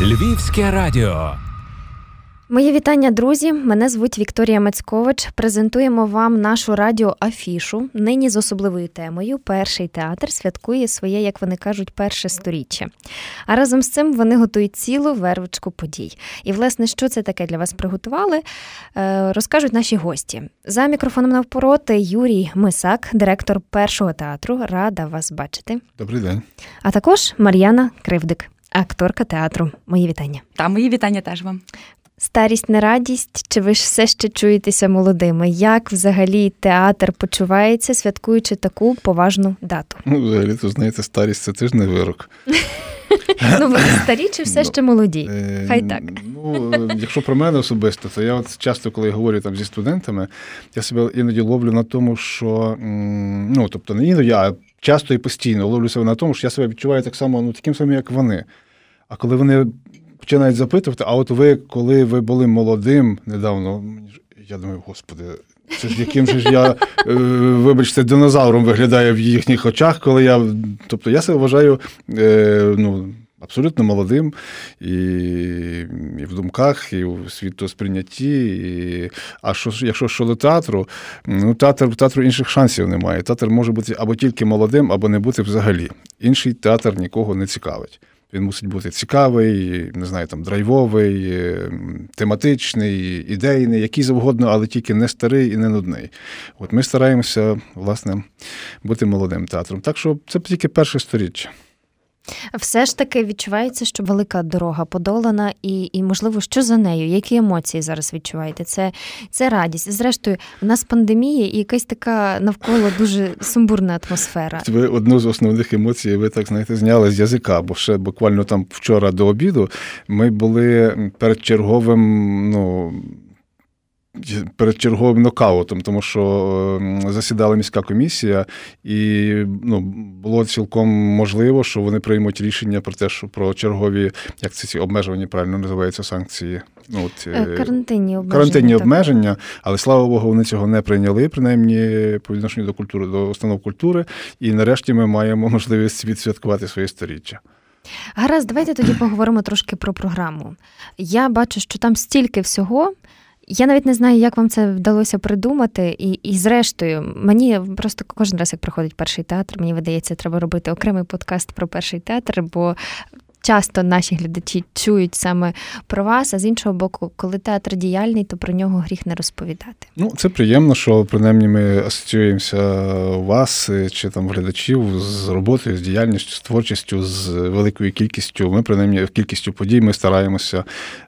Львівське радіо. Мої вітання, друзі. Мене звуть Вікторія Мацькович. Презентуємо вам нашу радіоафішу. Нині з особливою темою Перший театр святкує своє, як вони кажуть, перше сторіччя. А разом з цим вони готують цілу вервочку подій. І, власне, що це таке для вас приготували, е, розкажуть наші гості. За мікрофоном навпороти Юрій Мисак, директор першого театру. Рада вас бачити. Добрий день. А також Мар'яна Кривдик, акторка театру. Мої вітання. Та мої вітання теж вам. Старість не радість, чи ви ж все ще чуєтеся молодими? Як взагалі театр почувається, святкуючи таку поважну дату? Ну, взагалі, то знаєте, старість це теж не вирок. Ну, ви старі чи все ще молоді? Е, Хай так. Ну, якщо про мене особисто, то я от часто, коли говорю там зі студентами, я себе іноді ловлю на тому, що ну, тобто не іноді, а часто і постійно ловлю себе на тому, що я себе відчуваю так само, ну таким самим, як вони. А коли вони починають запитувати, а от ви, коли ви були молодим недавно, я думаю, господи, це ж яким же ж я, е, вибачте, динозавром виглядаю в їхніх очах, коли я. Тобто я себе вважаю е, ну, абсолютно молодим і і в думках, і в світосприйнятті. І... А що, якщо щодо театру, ну театр театру інших шансів немає. Театр може бути або тільки молодим, або не бути взагалі. Інший театр нікого не цікавить. Він мусить бути цікавий, не знаю, там драйвовий, е, тематичний, ідейний, який завгодно, але тільки не старий і не нудний. От ми стараємося, власне, бути молодим театром. Так що це тільки перше сторіччя. Все ж таки відчувається, що велика дорога подолана, і, і можливо, що за нею? Які емоції зараз відчуваєте? Це це радість. Зрештою, у нас пандемія і якась така навколо дуже сумбурна атмосфера. Ви одну з основних емоцій, ви так знаєте, зняли з язика, бо ще буквально там вчора до обіду ми були перед черговим, ну перед черговим нокаутом, тому що засідала міська комісія, і ну, було цілком можливо, що вони приймуть рішення про те, що про чергові, як це ці обмежування правильно називаються санкції. Ну, от, е, Карантинні обмеження. Карантинні так. обмеження, але слава Богу, вони цього не прийняли, принаймні по відношенню до культури, до установ культури. І нарешті ми маємо можливість відсвяткувати своє сторіччя. Гаразд, давайте тоді поговоримо трошки про програму. Я бачу, що там стільки всього. Я навіть не знаю, як вам це вдалося придумати, і і зрештою, мені просто кожен раз, як приходить перший театр, мені видається, треба робити окремий подкаст про перший театр, бо часто наші глядачі чують саме про вас, а з іншого боку, коли театр діяльний, то про нього гріх не розповідати. Ну, це приємно, що принаймні ми асоціюємося вас чи там глядачів з роботою, з діяльністю, з творчістю, з великою кількістю. Ми принаймні кількістю подій ми стараємося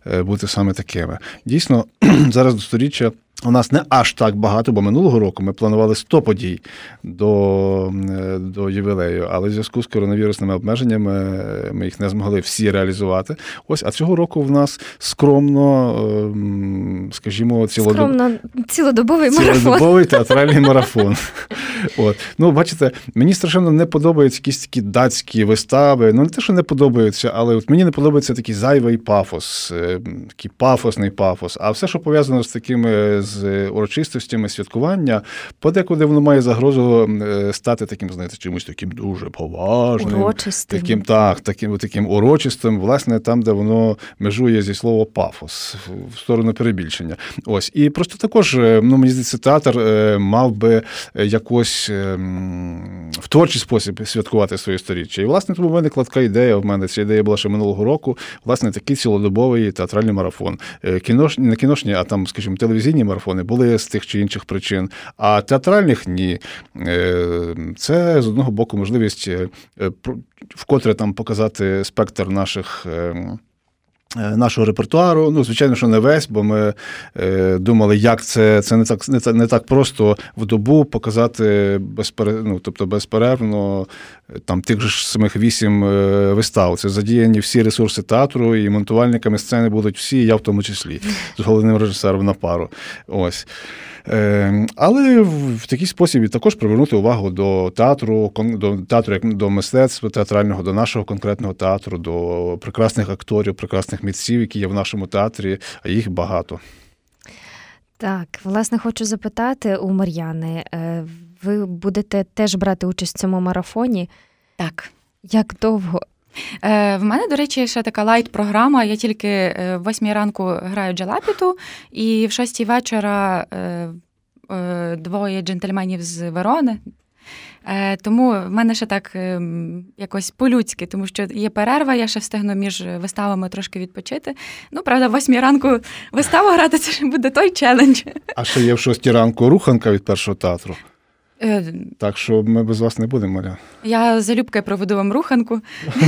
е, бути саме такими. Дійсно, зараз до сторіччя. У нас не аж так багато, бо минулого року ми планували 100 подій до е, до ювілею, але в зв'язку з коронавірусними обмеженнями ми їх не змогли всі реалізувати. Ось, а цього року в нас скромно, ем, скажімо, цілодоб... скромно цілодобовий марафон. Цілодобовий театральний марафон. От. Ну, бачите, мені страшенно не подобаються якісь такі датські вистави. Ну, не те, що не подобаються, але от мені не подобається такий зайвий пафос, е, такий пафосний пафос. А все, що пов'язано з такими з урочистостями святкування, подекуди воно має загрозу е, стати таким, знаєте, чимось таким дуже поважним, урочистим. таким так, таким таким урочистим, власне, там, де воно межує зі слова пафос в сторону перебільшення. Ось і просто також е, ну мені здається, театр е, мав би якось в творчий спосіб святкувати своє сторіччя. І власне тому виникла така ідея. В мене ця ідея була ще минулого року. Власне, такий цілодобовий театральний марафон. Кінош, не кіношні, а там, скажімо, телевізійні марафони марафони були з тих чи інших причин, а театральних ні. Е, це з одного боку можливість е, вкотре там показати спектр наших. Е, нашого репертуару, ну, звичайно, що не весь, бо ми е, думали, як це це не так не, не так просто в добу показати безпере, ну, тобто безперервно там тих же ж самих вісім вистав. Це задіяні всі ресурси театру, і монтувальниками сцени будуть всі, я в тому числі, з головним режисером на пару. Ось. Ем, але в такий спосіб також привернути увагу до театру, до театру як до мистецтва театрального, до нашого конкретного театру, до прекрасних акторів, прекрасних митців, які є в нашому театрі, а їх багато. Так, власне, хочу запитати у Мар'яни, е, ви будете теж брати участь в цьому марафоні? Так. Як довго Е, В мене, до речі, ще така лайт-програма. Я тільки е, в восьмій ранку граю Джалапіту, і в шостій вечора е, е, двоє джентльменів з Верони. Е, Тому в мене ще так е, якось по-людськи, тому що є перерва, я ще встигну між виставами трошки відпочити. Ну, правда, в восьмій ранку виставу грати це буде той челендж. А ще є в шостій ранку руханка від першого театру. Е, Так що ми без вас не будемо, Маря. Я залюбки проведу вам руханку.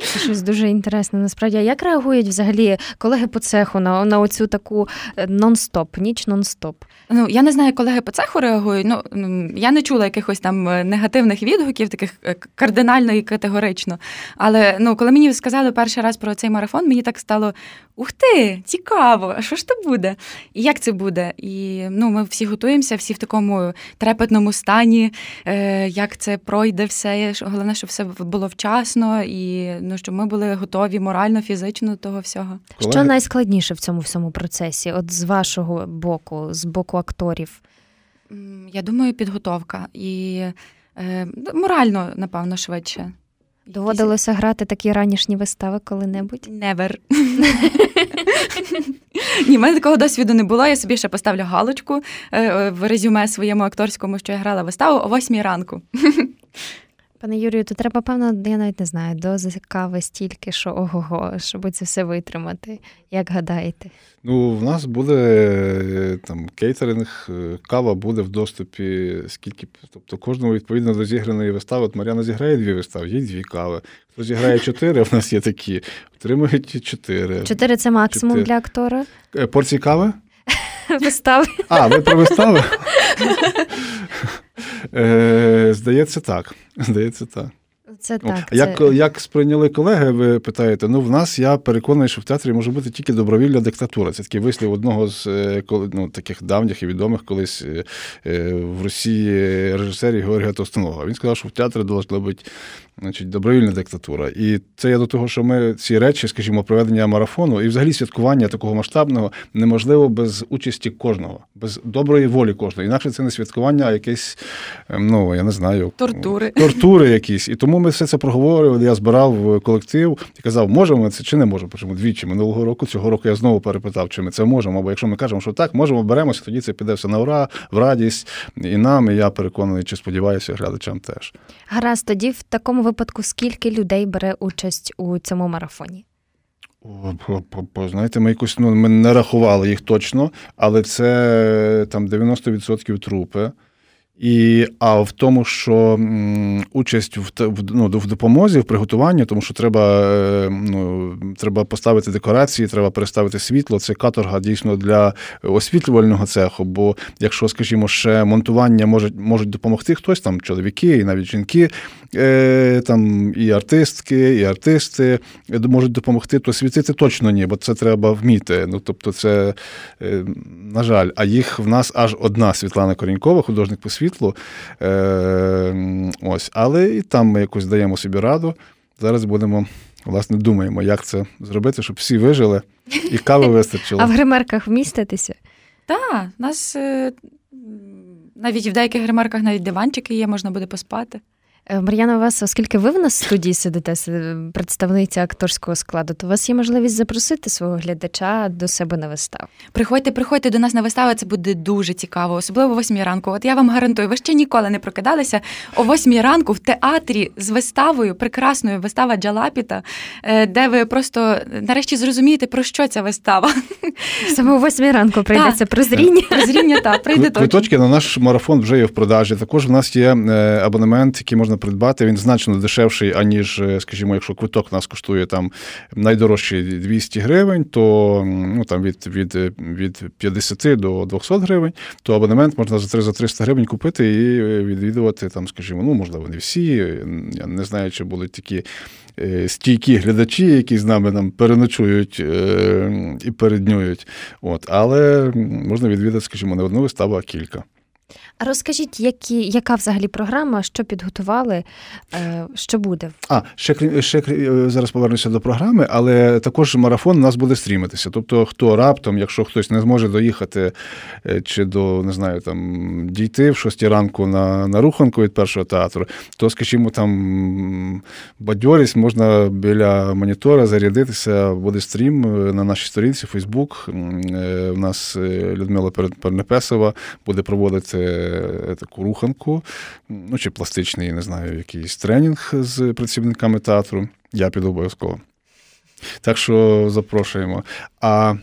Це щось дуже інтересне. Насправді, а як реагують взагалі колеги по цеху на, на оцю таку е, нон-стоп, ніч нон-стоп? Ну, я не знаю, як колеги по цеху реагують. Ну я не чула якихось там е, негативних відгуків, таких кардинально і категорично. Але ну, коли мені сказали перший раз про цей марафон, мені так стало: ух ти, цікаво, а що ж то буде? І як це буде? І ну, ми всі готуємося, всі в такому трепетному стані, е, як це пройде все. Головне, щоб все було вчасно, і ну, щоб ми були готові морально, фізично до того всього. Що найскладніше в цьому всьому процесі? От з вашого боку, з боку акторів? Я думаю, підготовка і е, морально, напевно, швидше. Доводилося грати такі ранішні вистави коли-небудь? Never. Ні, в мене такого досвіду не було. Я собі ще поставлю галочку е, в резюме своєму акторському, що я грала виставу о 8 ранку. Пане Юрію, то треба, певно, я навіть не знаю, дози кави стільки, що ого-го, щоб це все витримати. Як гадаєте? Ну, в нас буде е, там кейтеринг, е, кава буде в доступі скільки. Тобто кожному відповідно до зіграної вистави. От Мар'яна зіграє дві вистави, є дві кави. Хто зіграє чотири, в нас є такі, отримують чотири. Чотири це максимум Чотири. для актора Е, Порції кави? вистави. А, ви про вистави? Е, Здається, так. Здається, так. Це так. Як, це... як сприйняли колеги, ви питаєте? Ну, в нас я переконаний, що в театрі може бути тільки добровільна диктатура. Це такий вислів одного з е, ну, таких давніх і відомих колись е, в Росії режисерів Георгія Товстонога. Він сказав, що в театрі должна бути значить, добровільна диктатура. І це я до того, що ми ці речі, скажімо, проведення марафону і взагалі святкування такого масштабного неможливо без участі кожного, без доброї волі кожного. Інакше це не святкування, а якесь, ем, ну я не знаю, Тортури. тортури якісь. І тому ми все це проговорювали. Я збирав колектив і казав, можемо ми це чи не можемо. Причому двічі минулого року. Цього року я знову перепитав, чи ми це можемо. Бо якщо ми кажемо, що так, можемо, беремося, тоді це піде все на ура, в радість і нам, і я переконаний, чи сподіваюся, глядачам теж. Гаразд, тоді в такому випадку скільки людей бере участь у цьому марафоні? Знаєте, ми якось ну, ми не рахували їх точно, але це там 90% трупи. І, а в тому, що м, участь в, ну, в допомозі, в приготуванні, тому що треба, е, ну, треба поставити декорації, треба переставити світло. Це каторга дійсно для освітлювального цеху. Бо якщо, скажімо, ще монтування можуть, можуть допомогти хтось, там чоловіки і навіть жінки, е, там і артистки, і артисти е, можуть допомогти, то світити точно ні, бо це треба вміти. Ну, тобто, це, е, на жаль, а їх в нас аж одна Світлана Корінькова, художник по світлу. Е, ось, але і там ми якось даємо собі раду. Зараз будемо, власне, думаємо, як це зробити, щоб всі вижили і кави вистачило. А в гримерках вміститися? Так, у нас е, навіть в деяких гримерках навіть диванчики є, можна буде поспати. Е, Мар'яна, у вас, оскільки ви в нас в студії сидите, представниця акторського складу, то у вас є можливість запросити свого глядача до себе на виставу. Приходьте, приходьте до нас на виставу, це буде дуже цікаво, особливо о 8 ранку. От я вам гарантую, ви ще ніколи не прокидалися о 8 ранку в театрі з виставою, прекрасною вистава Джалапіта, е, де ви просто нарешті зрозумієте, про що ця вистава. Саме о восьмій ранку прийдеться прозріння. Прозріння та прийде Кви- Квиточки на наш марафон вже є в продажі. Також в нас є е, абонемент, який можна придбати. Він значно дешевший, аніж, е, скажімо, якщо квиток нас коштує там найдорожчий 200 гривень, то ну, там від, від, е, від 50 до 200 гривень, то абонемент можна за 3 за 300 гривень купити і е, відвідувати там, скажімо, ну можливо, не всі. Я не знаю, чи будуть такі. Стійкі глядачі, які з нами там переночують і переднюють. От, але можна відвідати, скажімо, не одну виставу, а кілька. Розкажіть, які, яка взагалі програма, що підготували, е, що буде? А, ще крім ще е, зараз повернуся до програми, але також марафон у нас буде стрімитися. Тобто, хто раптом, якщо хтось не зможе доїхати е, чи до не знаю, там дійти в шостій ранку на на руханку від першого театру, то, скажімо, там бадьорість можна біля монітора зарядитися, буде стрім на нашій сторінці Фейсбук. У нас Людмила Пернепесова буде проводити. Е, таку руханку, ну чи пластичний, не знаю, якийсь тренінг з працівниками театру. Я піду обов'язково. Так що запрошуємо. А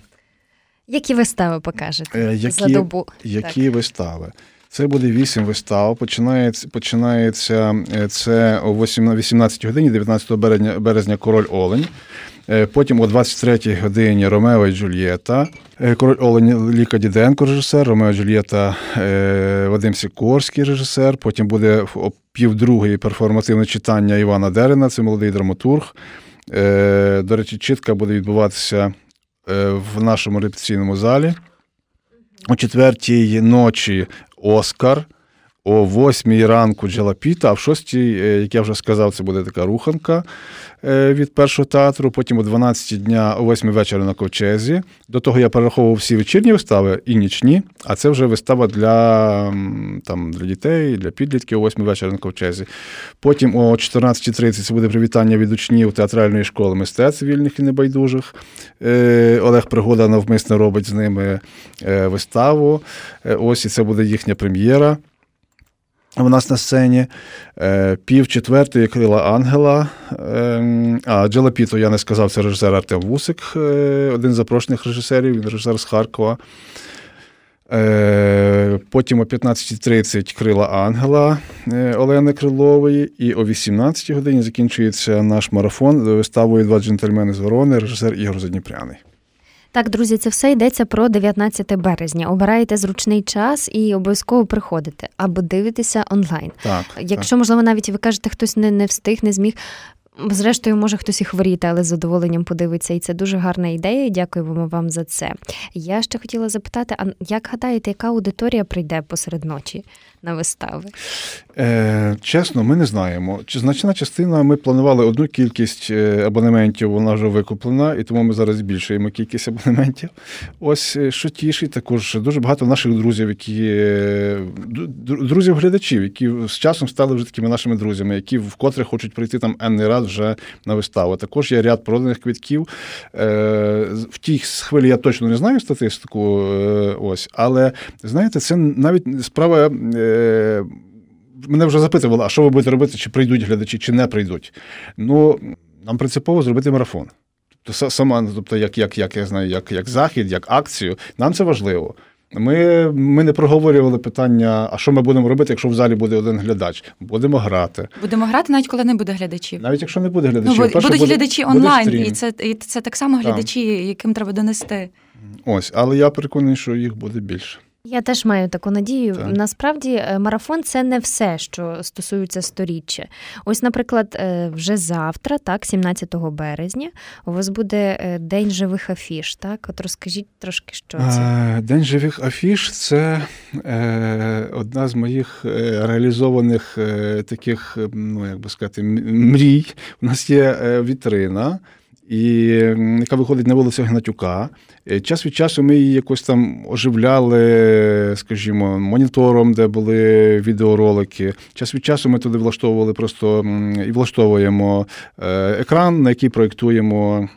які вистави покажете е, які, за добу? Які так. вистави? Це буде вісім вистав. Починається починається е, це о 18 годині, 19 березня, березня Король Олень. Е, потім о 23-й годині Ромео і Джульєта, е, Король Олень Ліка Діденко, режисер, Ромео і Джульєта е, Вадим Сікорський режисер. Потім буде о півдругої перформативне читання Івана Дерина, це молодий драматург. До речі, чітка буде відбуватися в нашому репетиційному залі. О четвертій ночі Оскар. О восьмій ранку Джалапіта, а в шостій, як я вже сказав, це буде така руханка. Е, від першого театру, потім о 12 дня, о 8 вечора на ковчезі. До того я перераховував всі вечірні вистави і нічні, а це вже вистава для там, для дітей, для підлітків о 8 вечора на ковчезі. Потім о 14.30 це буде привітання від учнів театральної школи мистецтв вільних і небайдужих. Е, Олег Пригода навмисно робить з ними е, виставу. Ось і це буде їхня прем'єра. У нас на сцені е, пів четвертої крила Ангела. Ем, а Джалапіто, я не сказав, це режисер Артем Вусик, е, один з запрошених режисерів, він режисер з Харкова. Е, потім о 15.30 крила Ангела Олени Крилової, і о 18 годині закінчується наш марафон виставою Два джентльмени з Ворони, режисер Ігор Задніпряний. Так, друзі, це все йдеться про 19 березня. Обираєте зручний час і обов'язково приходите або дивитеся онлайн. Так, Якщо, так. можливо, навіть ви кажете, хтось не не встиг, не зміг. Зрештою, може хтось і хворіти, але з задоволенням подивиться. І це дуже гарна ідея. Дякуємо вам за це. Я ще хотіла запитати: а як гадаєте, яка аудиторія прийде посеред ночі на вистави? Е, Чесно, ми не знаємо. Значна частина ми планували одну кількість е, абонементів, вона вже викуплена, і тому ми зараз збільшуємо кількість абонементів. Ось е, що тішить, також дуже багато наших друзів, які е, друзів-глядачів, які з часом стали вже такими нашими друзями, які вкотре хочуть прийти там енний раз вже на виставу. Також є ряд проданих квитків. В тій хвилі я точно не знаю статистику, ось, але знаєте, це навіть справа мене вже запитували, а що ви будете робити, чи прийдуть глядачі, чи не прийдуть. Ну, нам принципово зробити марафон. Тобто, сама, тобто, як як, як я знаю, як як захід, як акцію, нам це важливо. Ми ми не проговорювали питання, а що ми будемо робити, якщо в залі буде один глядач. Будемо грати. Будемо грати, навіть коли не буде глядачів. Навіть якщо не буде глядачів. Ну, Будуть буде, глядачі онлайн, буде і це і це так само глядачі, так. яким треба донести. Ось, але я переконаний, що їх буде більше. Я теж маю таку надію. Так. Насправді, е, марафон це не все, що стосується сторіччя. Ось, наприклад, е, вже завтра, так, 17 березня, у вас буде е, День живих афіш. Так, от розкажіть трошки, що це День живих афіш це одна з моїх реалізованих таких, ну як би сказати, мрій. У нас є вітрина і яка виходить на вулицю Гнатюка. Е, час від часу ми її якось там оживляли, скажімо, монітором, де були відеоролики. Час від часу ми туди влаштовували просто і влаштовуємо е, екран, на який проєктуємо.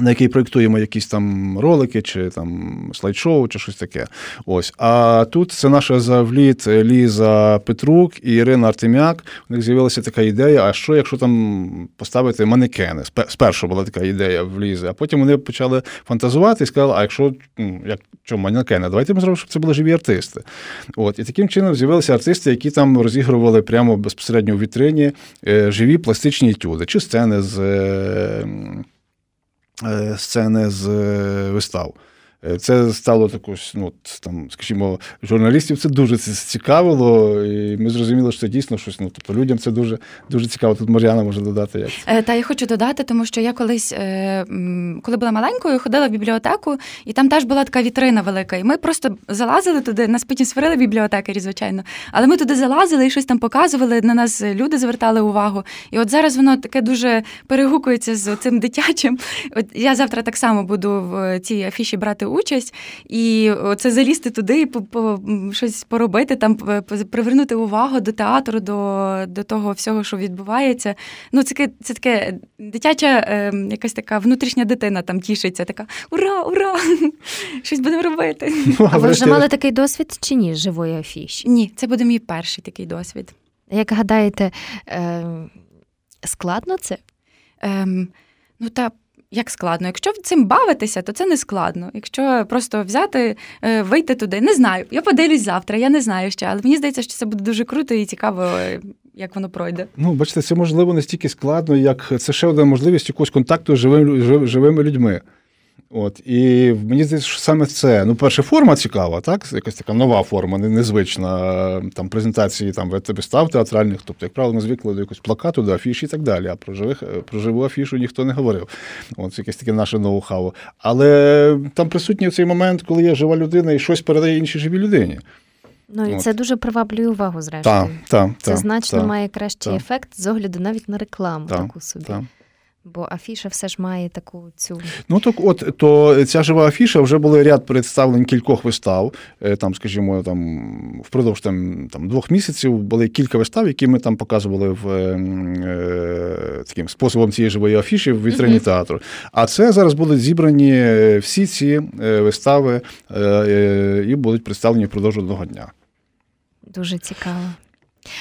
Е, на який проєктуємо якісь там ролики, чи там слайд-шоу, чи щось таке. Ось. А тут це наша завліт Ліза Петрук і Ірина Артем'як. У них з'явилася така ідея: а що, якщо там поставити манекени? Спершу була така ідея в Лізи, а потім вони почали фантазувати і сказали, а якщо ну, як що, манекени, давайте ми зробимо, щоб це були живі артисти. От. І таким чином з'явилися артисти, які там розігрували прямо безпосередньо в вітрині е, живі пластичні етюди, чи сцени з. Е, сцени з е, вистав. Е, це стало також, ну там, скажімо, журналістів це дуже цікавило, і ми зрозуміли, що це дійсно щось. Ну тобто людям це дуже дуже цікаво. Тут Мар'яна може додати як. Е, та я хочу додати, тому що я колись, е, коли була маленькою, ходила в бібліотеку, і там теж була така вітрина велика. І ми просто залазили туди, нас потім сварили бібліотекарі, звичайно. Але ми туди залазили і щось там показували. На нас люди звертали увагу. І от зараз воно таке дуже перегукується з цим дитячим. От я завтра так само буду в цій афіші брати участь, і це залізти туди і по, по щось поробити, там привернути увагу до театру, до до того всього, що відбувається. Ну, це це таке дитяча, е, якась така внутрішня дитина там тішиться, така ура, ура! Щось будемо робити. Ну, а ви вже мали такий досвід чи ні? Живої афіші? Ні, це буде мій перший такий досвід. Як гадаєте, е, складно це? Ем, Ну та як складно. Якщо цим бавитися, то це не складно. Якщо просто взяти, е, вийти туди, не знаю. Я подивлюсь завтра, я не знаю ще, але мені здається, що це буде дуже круто і цікаво, е, як воно пройде. Ну, бачите, це можливо не стільки складно, як це ще одна можливість якогось контакту з живими, живими людьми. От і мені здається, що саме це. Ну, перша форма цікава, так? Якась така нова форма, незвична там презентації там вистав театральних. Тобто, як правило, ми звикли до якогось плакату, до афіші і так далі. А про живих про живу афішу ніхто не говорив. От якесь таке наше ноу-хау. Але там присутній цей момент, коли є жива людина і щось передає іншій живій людині. Ну і От. це дуже приваблює увагу, зрештою. Так, так, Це та, значно та, має кращий та. ефект з огляду навіть на рекламу таку собі. Бо афіша все ж має таку цю. Ну так, от то ця жива афіша вже були ряд представлень кількох вистав. Е, там, скажімо, там впродовж там, там двох місяців були кілька вистав, які ми там показували в е, таким способом цієї живої афіші в вітрині uh-huh. театру. А це зараз будуть зібрані е, всі ці е, вистави е, і будуть представлені впродовж одного дня. Дуже цікаво.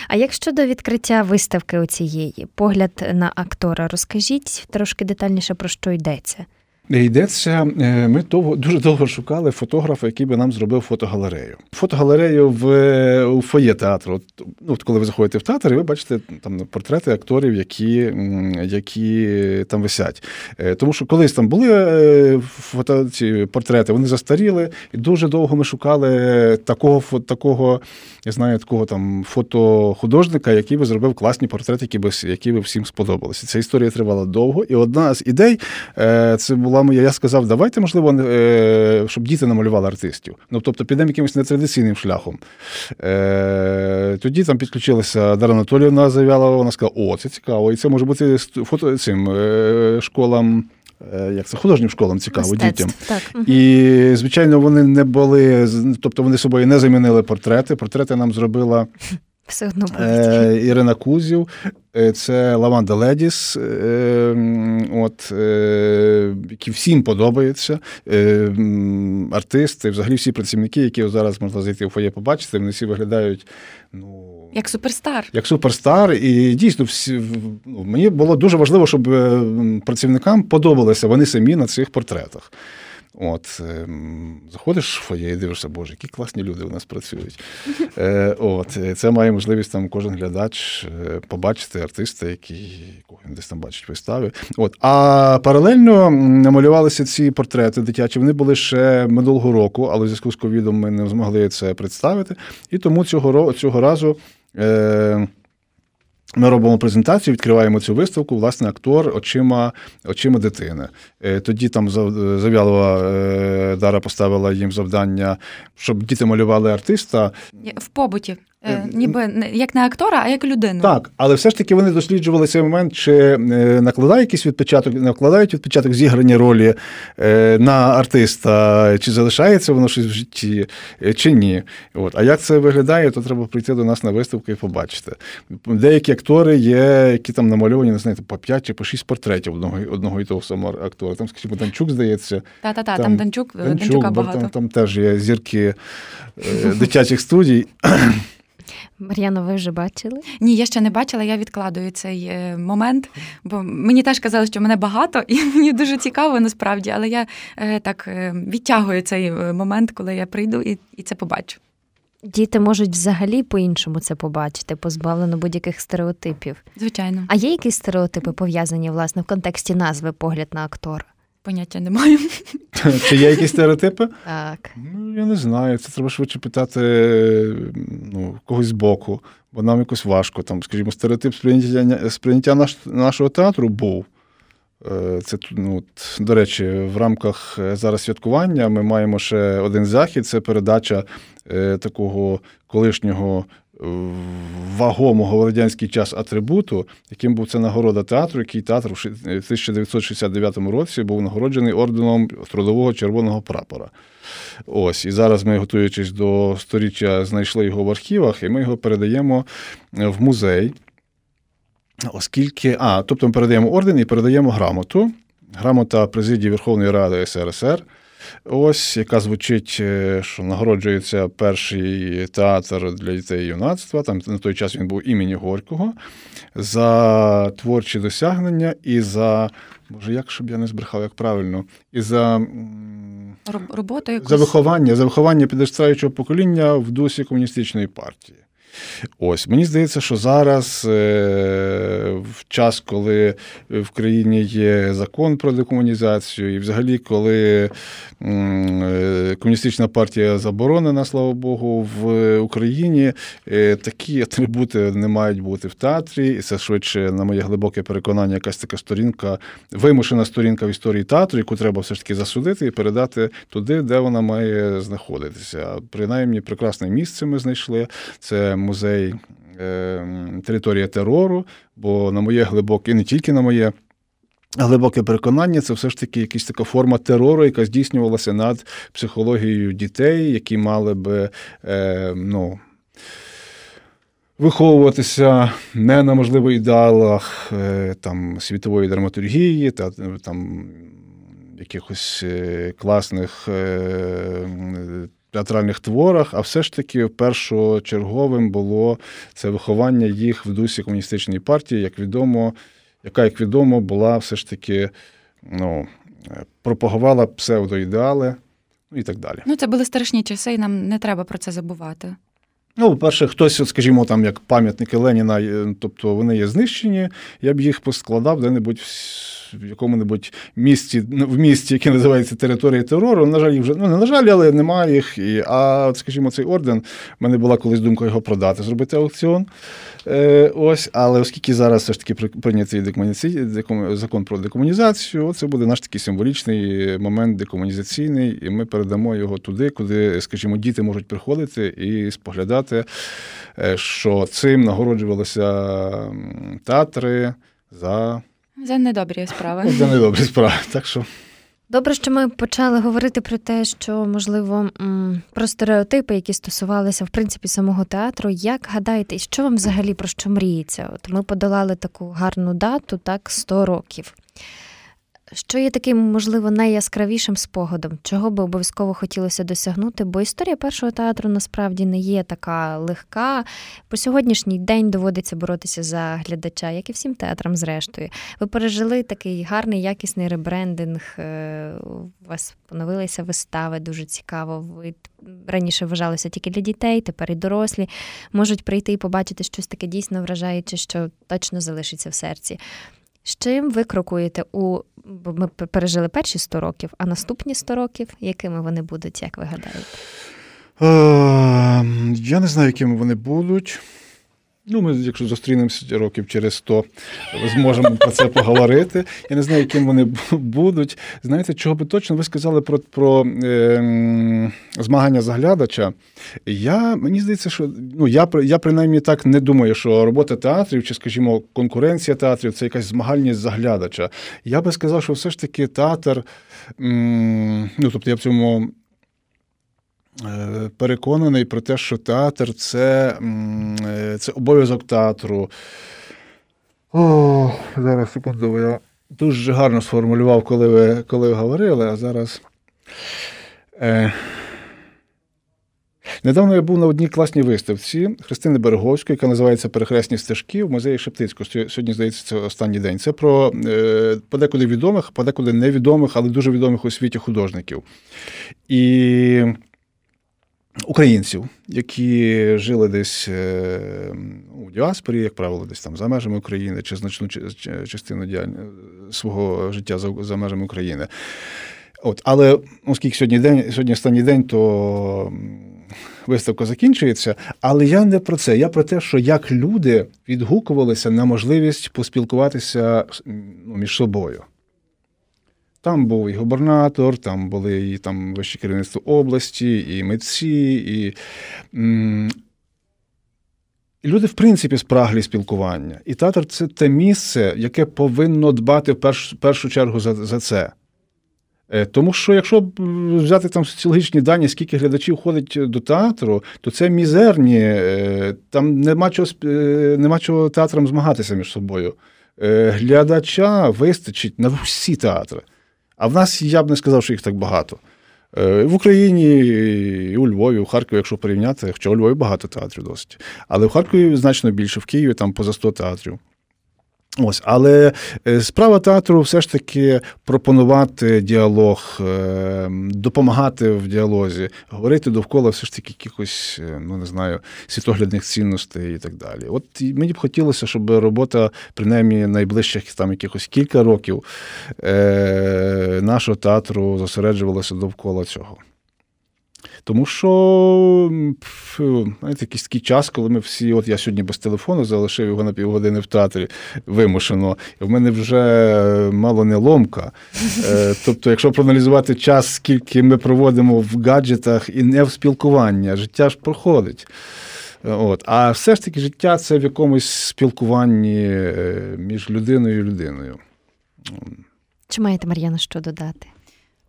А як щодо відкриття виставки оцієї, погляд на актора, розкажіть трошки детальніше про що йдеться. Йдеться, е, ми довго дуже довго шукали фотографа, який би нам зробив фотогалерею. Фотогалерею в у фоє театру. От, ну, коли ви заходите в театр, і ви бачите там портрети акторів, які які там висять. Е, тому що колись там були е, фото, ці портрети, вони застаріли, і дуже довго ми шукали такого такого, я знаю, такого там фотохудожника, який би зробив класні портрети, які би які би всім сподобалися. Ця історія тривала довго, і одна з ідей це була була моя, я сказав, давайте, можливо, е, щоб діти намалювали артистів. Ну, тобто, підемо якимось нетрадиційним шляхом. Е, тоді там підключилася Дара Анатоліївна зав'яла, вона сказала, о, це цікаво. І це може бути фото цим е, школам. Як це художнім школам цікаво Мистецтв, дітям. Так. І, звичайно, вони не були, тобто вони собою не замінили портрети. Портрети нам зробила все одно Ірина Кузів, це Лаванда Ледіс, е, от, е, які всім подобаються. Е, артисти, взагалі всі працівники, які зараз можна зайти в фоє побачити, вони всі виглядають. ну, як суперстар. Як суперстар. І дійсно, всі, ну, мені було дуже важливо, щоб е, працівникам подобалися вони самі на цих портретах. От, ем, Заходиш в фоє і дивишся, боже, які класні люди у нас працюють. Е, от, Це має можливість там кожен глядач е, побачити артиста, який він десь там бачить вистави. От. А паралельно намалювалися ці портрети дитячі. Вони були ще минулого року, але в зв'язку з ковідом ми не змогли це представити. І тому цього цього разу. Е, ми робимо презентацію, відкриваємо цю виставку, власне, актор очима очима дитини. Е, тоді там Зав'ялова е, Дара поставила їм завдання, щоб діти малювали артиста в побуті. Е, ніби як не актора, а як людину. Так, але все ж таки вони досліджували цей момент, чи е, накладає якийсь відпечаток, накладають відпечаток зіграні ролі е, на артиста, чи залишається воно щось в житті, чи ні. От. А як це виглядає, то треба прийти до нас на виставку і побачити. Деякі актори є, які там намальовані, не знаю, по 5 чи по 6 портретів одного одного і того самого актора. Там, скажімо, Данчук, здається. Та-та-та, там, там Данчук, Данчук Данчука багато. Там, там теж є зірки дитячих студій. Мар'яно, ви вже бачили? Ні, я ще не бачила, я відкладую цей е, момент, бо мені теж казали, що мене багато, і мені дуже цікаво насправді, але я е, так е, відтягую цей момент, коли я прийду і, і це побачу. Діти можуть взагалі по-іншому це побачити, позбавлено будь-яких стереотипів. Звичайно. А є якісь стереотипи пов'язані власне в контексті назви погляд на актора? Поняття не маю. Чи є якісь стереотипи? Так. Ну, я не знаю. Це треба швидше питати ну, когось з боку, бо нам якось важко. Там, скажімо, стереотип сприйняття сприйняття наш, нашого театру був. Е, це ну, до речі, в рамках е, зараз святкування ми маємо ще один захід. Це передача е, такого колишнього вагомого в радянський час атрибуту, яким був це нагорода театру, який театр в 1969 році був нагороджений орденом трудового червоного прапора. Ось, І зараз ми, готуючись до сторіччя, знайшли його в архівах, і ми його передаємо в музей. Оскільки, а, тобто ми передаємо орден і передаємо грамоту. Грамота президії Верховної Ради СРСР. Ось, яка звучить, е, що нагороджується перший театр для дітей і юнацтва. Там на той час він був імені Горького, за творчі досягнення і за. Боже, як щоб я не збрехав, як правильно, і за роботу якусь? за виховання, за виховання підростаючого покоління в дусі комуністичної партії. Ось мені здається, що зараз, е, в час, коли в країні є закон про декомунізацію, і взагалі, коли е, комуністична партія заборонена, слава Богу, в Україні е, такі атрибути не мають бути в театрі, і це швидше, на моє глибоке переконання, якась така сторінка, вимушена сторінка в історії театру, яку треба все ж таки засудити і передати туди, де вона має знаходитися. Принаймні, прекрасне місце ми знайшли. Це музей е, територія терору, бо на моє глибоке, і не тільки на моє. Глибоке переконання, це все ж таки якась така форма терору, яка здійснювалася над психологією дітей, які мали би е, ну, виховуватися не на можливо ідеалах е, там, світової драматургії та там якихось е, класних е, театральних творах, а все ж таки першочерговим було це виховання їх в дусі комуністичної партії, як відомо, яка, як відомо, була все ж таки ну, пропагувала псевдоідеали ну і так далі. Ну, це були страшні часи, і нам не треба про це забувати. Ну, по-перше, хтось, скажімо, там як пам'ятники Леніна, е, тобто вони є знищені, я б їх поскладав де-небудь в якому-небудь місті, ну, в місті, яке називається територія терору. На жаль, вже ну не на жаль, але немає їх. І, А от, скажімо, цей орден, в мене була колись думка його продати, зробити аукціон. Е, Ось, але оскільки зараз все ж таки прийнятий закон про декомунізацію, це буде наш такий символічний момент декомунізаційний, і ми передамо його туди, куди, скажімо, діти можуть приходити і споглядати, е, що цим нагороджувалися театри за. За недобрі справи. За недобрі справи. Так що. Добре, що ми почали говорити про те, що можливо про стереотипи, які стосувалися в принципі самого театру. Як гадаєте, що вам взагалі про що мріється? От ми подолали таку гарну дату, так 100 років. Що є таким, можливо, найяскравішим спогадом, чого би обов'язково хотілося досягнути? Бо історія першого театру насправді не є така легка. По сьогоднішній день доводиться боротися за глядача, як і всім театрам, зрештою. Ви пережили такий гарний, якісний ребрендинг. Е, у вас поновилися вистави, дуже цікаво. Ви раніше вважалися тільки для дітей, тепер і дорослі можуть прийти і побачити щось таке дійсно вражаюче, що точно залишиться в серці. З чим ви крокуєте у бо ми пережили перші 100 років, а наступні 100 років, якими вони будуть, як ви гадаєте? Е, я не знаю, якими вони будуть. Ну, ми, якщо зустрінемося років через 100, зможемо про це поговорити. Я не знаю, яким вони будуть. Знаєте, чого би точно ви сказали про про е, змагання заглядача. Я, Мені здається, що ну, я я принаймні так не думаю, що робота театрів чи, скажімо, конкуренція театрів це якась змагальність заглядача. Я би сказав, що все ж таки театр, м, ну тобто я в цьому переконаний про те, що театр це е, це обов'язок театру. О, Зараз секунду, я дуже гарно сформулював, коли ви коли ви говорили, а зараз. Е, Недавно я був на одній класній виставці Христини Береговської, яка називається Перехресні стежки в музеї Шептицького. Сьогодні, здається, це останній день. Це про е, подекуди відомих, подекуди невідомих, але дуже відомих у світі художників. І українців, які жили десь е, у діаспорі, як правило, десь там за межами України чи значну частину свого життя за межами України. От, Але оскільки сьогодні день, сьогодні останній день, то виставка закінчується. Але я не про це. Я про те, що як люди відгукувалися на можливість поспілкуватися ну, між собою. Там був і губернатор, там були і там вище керівництво області, і митці, і. І люди, в принципі, спраглі спілкування. І театр це те місце, яке повинно дбати в першу, першу чергу за за це. Е, тому що, якщо взяти там соціологічні дані, скільки глядачів ходить до театру, то це мізерні, е, там нема чого е, нема чого театрам змагатися між собою. Глядача вистачить на всі театри. А в нас я б не сказав, що їх так багато. В Україні, і у Львові, у Харкові, якщо порівняти, хоча у Львові багато театрів досить. Але в Харкові значно більше, в Києві там поза 100 театрів. Ось, але е, справа театру все ж таки пропонувати діалог, е, допомагати в діалозі, говорити довкола все ж таки якихось, е, ну не знаю, світоглядних цінностей і так далі. От мені б хотілося, щоб робота, принаймні найближчих там якихось кілька років нашого театру зосереджувалася довкола цього. Тому що знаєте, якийсь такий час, коли ми всі, от я сьогодні без телефону залишив його на півгодини в театрі вимушено, в мене вже мало не ломка. Е, тобто, якщо проаналізувати час, скільки ми проводимо в гаджетах і не в спілкуванні, життя ж проходить. От. А все ж таки життя це в якомусь спілкуванні е, між людиною і людиною. Чи маєте Мар'яна що додати?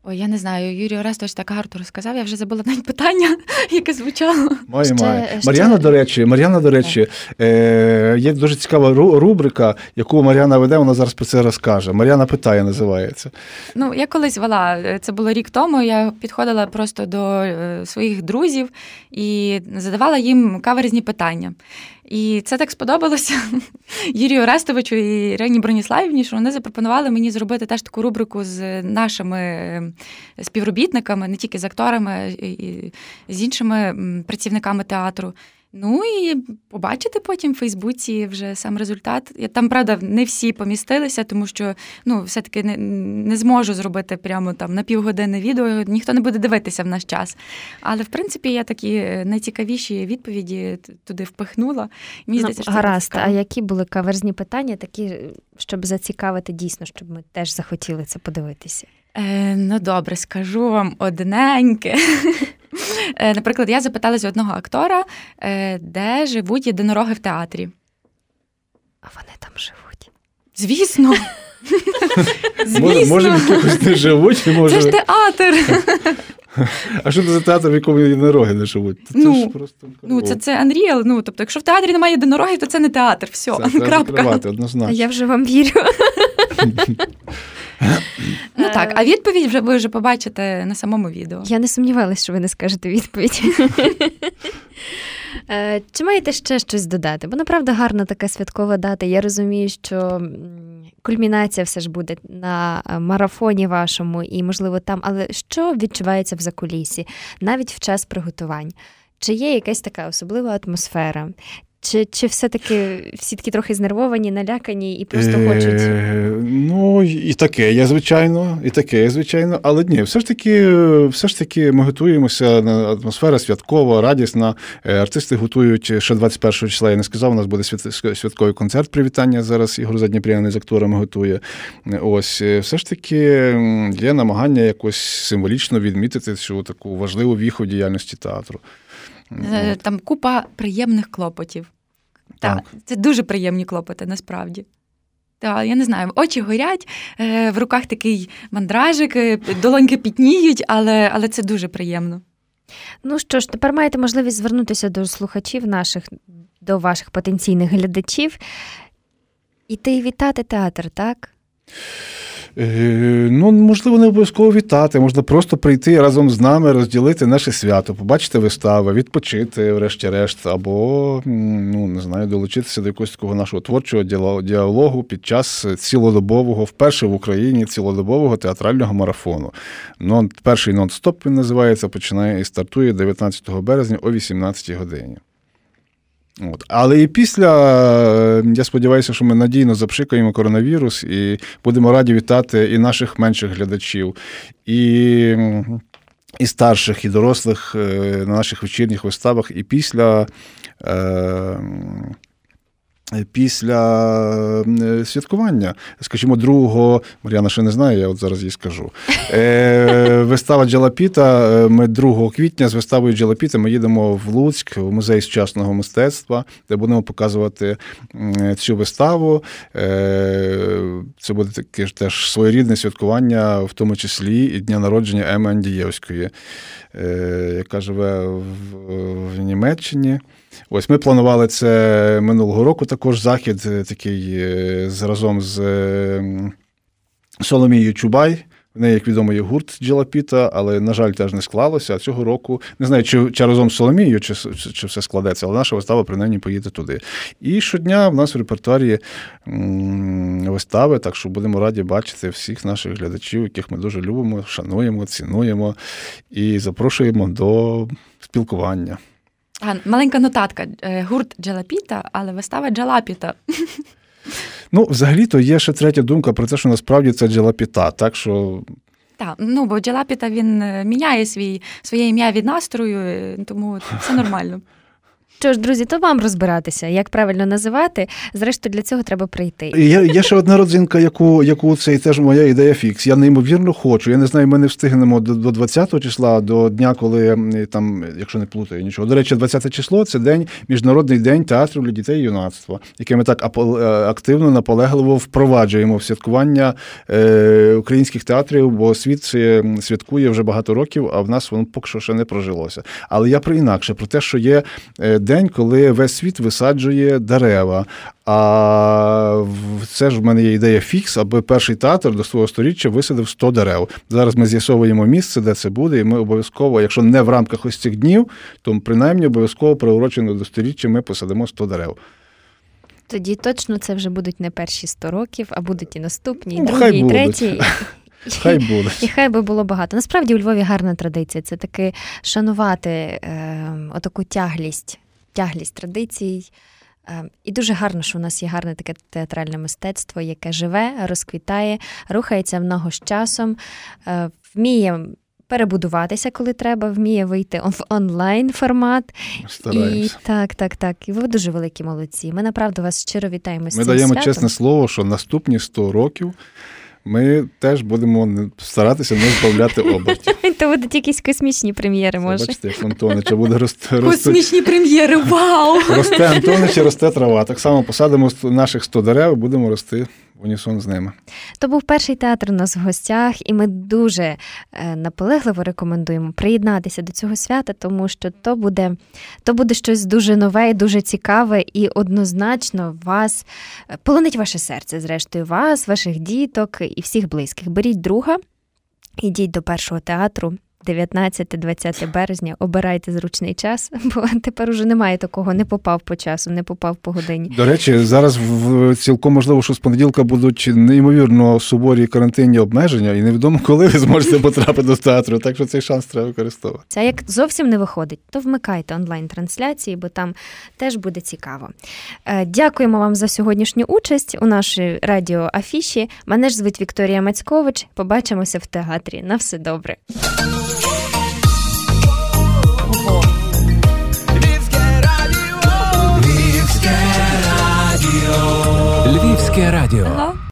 Ой, я не знаю, Юрій Орестович так гарно розказав. Я вже забула навіть питання, яке звучало. Має, ще, має. Ще... Мар'яна, до речі, Мар'яна, до речі, е, є дуже цікава рубрика, яку Мар'яна веде, вона зараз про це розкаже. Мар'яна питає, називається. Ну, я колись вела, е, це було рік тому. Я підходила просто до е, своїх друзів і задавала їм каверзні питання. І це так сподобалося Юрію Орестовичу і Ірині Броніславівні, що вони запропонували мені зробити теж таку рубрику з нашими ем, співробітниками, не тільки з акторами, і з іншими працівниками театру. Ну і побачити потім в Фейсбуці вже сам результат. Я Там, правда, не всі помістилися, тому що ну, все-таки не не зможу зробити прямо там на півгодини відео, ніхто не буде дивитися в наш час. Але в принципі я такі е, найцікавіші відповіді туди впихнула. Мені ну, здається, Гаразд, а які були каверзні питання, такі, щоб зацікавити дійсно, щоб ми теж захотіли це подивитися? Е, Ну, добре, скажу вам одненьке. Е, наприклад, я запиталася одного актора, е, де живуть єдинороги в театрі. А вони там живуть. Звісно. Звісно. Може, якось не живуть. Може... Це ж театр. А що це за театр, в якому єдинороги не живуть? Це ну, ж просто ну, це це Unreal. Ну, тобто, якщо в театрі немає єдинорогів, то це не театр. Все, це крапка. однозначно. А я вже вам вірю. Ну так, а відповідь вже ви вже побачите на самому відео. Я не сумнівалася, що ви не скажете відповідь. Е, чи маєте ще щось додати? Бо направда гарна така святкова дата. Я розумію, що кульмінація все ж буде на е, марафоні вашому, і, можливо, там, але що відчувається в закулісі, навіть в час приготувань? Чи є якась така особлива атмосфера? Чи чи все-таки всі такі трохи знервовані, налякані і просто е, хочуть? Ну, і таке є, звичайно, і таке звичайно. Але ні, все ж таки, все ж таки, ми готуємося на атмосфера святкова, радісна. Е, артисти готують ще 21 числа. Я не сказав, у нас буде святковий концерт привітання. Зараз Ігор Задніпряний з акторами готує. Ось е, все ж таки є намагання якось символічно відмітити цю таку важливу віху діяльності театру. Е, там купа приємних клопотів. Так. так. Це дуже приємні клопоти, насправді. Так, я не знаю, очі горять, е, в руках такий мандражик, е, долоньки пітніють, але, але це дуже приємно. Ну що ж, тепер маєте можливість звернутися до слухачів наших, до ваших потенційних глядачів, іти і вітати театр, так? Е, ну, можливо, не обов'язково вітати. Можна просто прийти разом з нами, розділити наше свято, побачити вистави, відпочити, врешті-решт, або ну не знаю, долучитися до якогось такого нашого творчого діалогу під час цілодобового, вперше в Україні цілодобового театрального марафону. Нон, перший нон-стоп він називається, починає і стартує 19 березня о 18 годині. От. Але і після, е, я сподіваюся, що ми надійно запшикаємо коронавірус і будемо раді вітати і наших менших глядачів, і і старших, і дорослих е, на наших вечірніх виставах, і після. Е, Після е, святкування, скажімо, другого, Мар'яна ще не знає, я от зараз їй скажу. Е, Вистава Джалапіта. Е, ми 2 квітня з виставою Джалапіта ми їдемо в Луцьк, в музей сучасного мистецтва, де будемо показувати цю виставу. Е, Це буде таке ж теж своєрідне святкування, в тому числі і дня народження Еми Андієвської, е, яка живе в, в Німеччині. Ось ми планували це минулого року. Також захід е, такий е, разом з Соломією Чубай. В неї, як відомо, є гурт Джелапіта, але, на жаль, теж не склалося. А цього року не знаю, чи чи разом з Соломією, чи чи, все складеться, але наша вистава принаймні поїде туди. І щодня в нас в репертуарі вистави, так що будемо раді бачити всіх наших глядачів, яких ми дуже любимо, шануємо, цінуємо і запрошуємо до спілкування. А, Маленька нотатка. Е, гурт Джалапіта, але вистава Джалапіта. Ну, взагалі-то є ще третя думка про те, що насправді це Джалапіта. Так що. Так, ну бо Джалапіта він е, міняє свій, своє ім'я від настрою, е, тому все нормально. Що ж, друзі, то вам розбиратися, як правильно називати. Зрештою, для цього треба прийти. Є є ще одна родзинка, яку яку це теж моя ідея фікс. Я неймовірно хочу. Я не знаю, ми не встигнемо до до 20 числа, до дня, коли там, якщо не плутаю нічого. До речі, 20 число це день міжнародний день театру для дітей і юнацтва, який ми так е, активно, наполегливо впроваджуємо в святкування е, українських театрів, бо світ святкує вже багато років, а в нас воно поки що ще не прожилося. Але я про інакше, про те, що є. День, коли весь світ висаджує дерева. А це ж в мене є ідея фікс, аби перший театр до свого сторіччя висадив 100 дерев. Зараз ми з'ясовуємо місце, де це буде, і ми обов'язково, якщо не в рамках ось цих днів, то принаймні обов'язково приурочено до сторіччя ми посадимо 100 дерев. Тоді точно це вже будуть не перші 100 років, а будуть і наступні, і ну, другі, і треті. Хай буде. І хай би було багато. Насправді у Львові гарна традиція. Це таки шанувати е, отаку тяглість тяглість традицій. Е, і дуже гарно, що у нас є гарне таке театральне мистецтво, яке живе, розквітає, рухається в ногу з часом, е, вміє перебудуватися, коли треба, вміє вийти в онлайн формат. Стараємося. І так, так, так. І ви дуже великі молодці. Ми направду вас щиро вітаємо. з Ми цим даємо святом. чесне слово, що наступні 100 років ми теж будемо старатися не збавляти обертів. То будуть якісь космічні прем'єри, може. Бачите, як Антонича буде рости. Космічні прем'єри, вау! Росте Антонич і росте трава. Так само посадимо наших 100 дерев і будемо рости унісон з ними. То був перший театр у нас в гостях, і ми дуже е, наполегливо рекомендуємо приєднатися до цього свята, тому що то буде то буде щось дуже нове дуже цікаве, і однозначно вас е, полонить ваше серце, зрештою, вас, ваших діток і всіх близьких. Беріть друга, ідіть до першого театру. 19-20 березня обирайте зручний час, бо тепер уже немає такого, не попав по часу, не попав по годині. До речі, зараз в цілком можливо, що з понеділка будуть неймовірно суворі карантинні обмеження, і невідомо, коли ви зможете потрапити до театру. Так що цей шанс треба використовувати. Це як зовсім не виходить, то вмикайте онлайн-трансляції, бо там теж буде цікаво. Е, дякуємо вам за сьогоднішню участь у нашій радіо Афіші. Мене ж звуть Вікторія Мацькович. Побачимося в театрі. На все добре. Львівське радіо.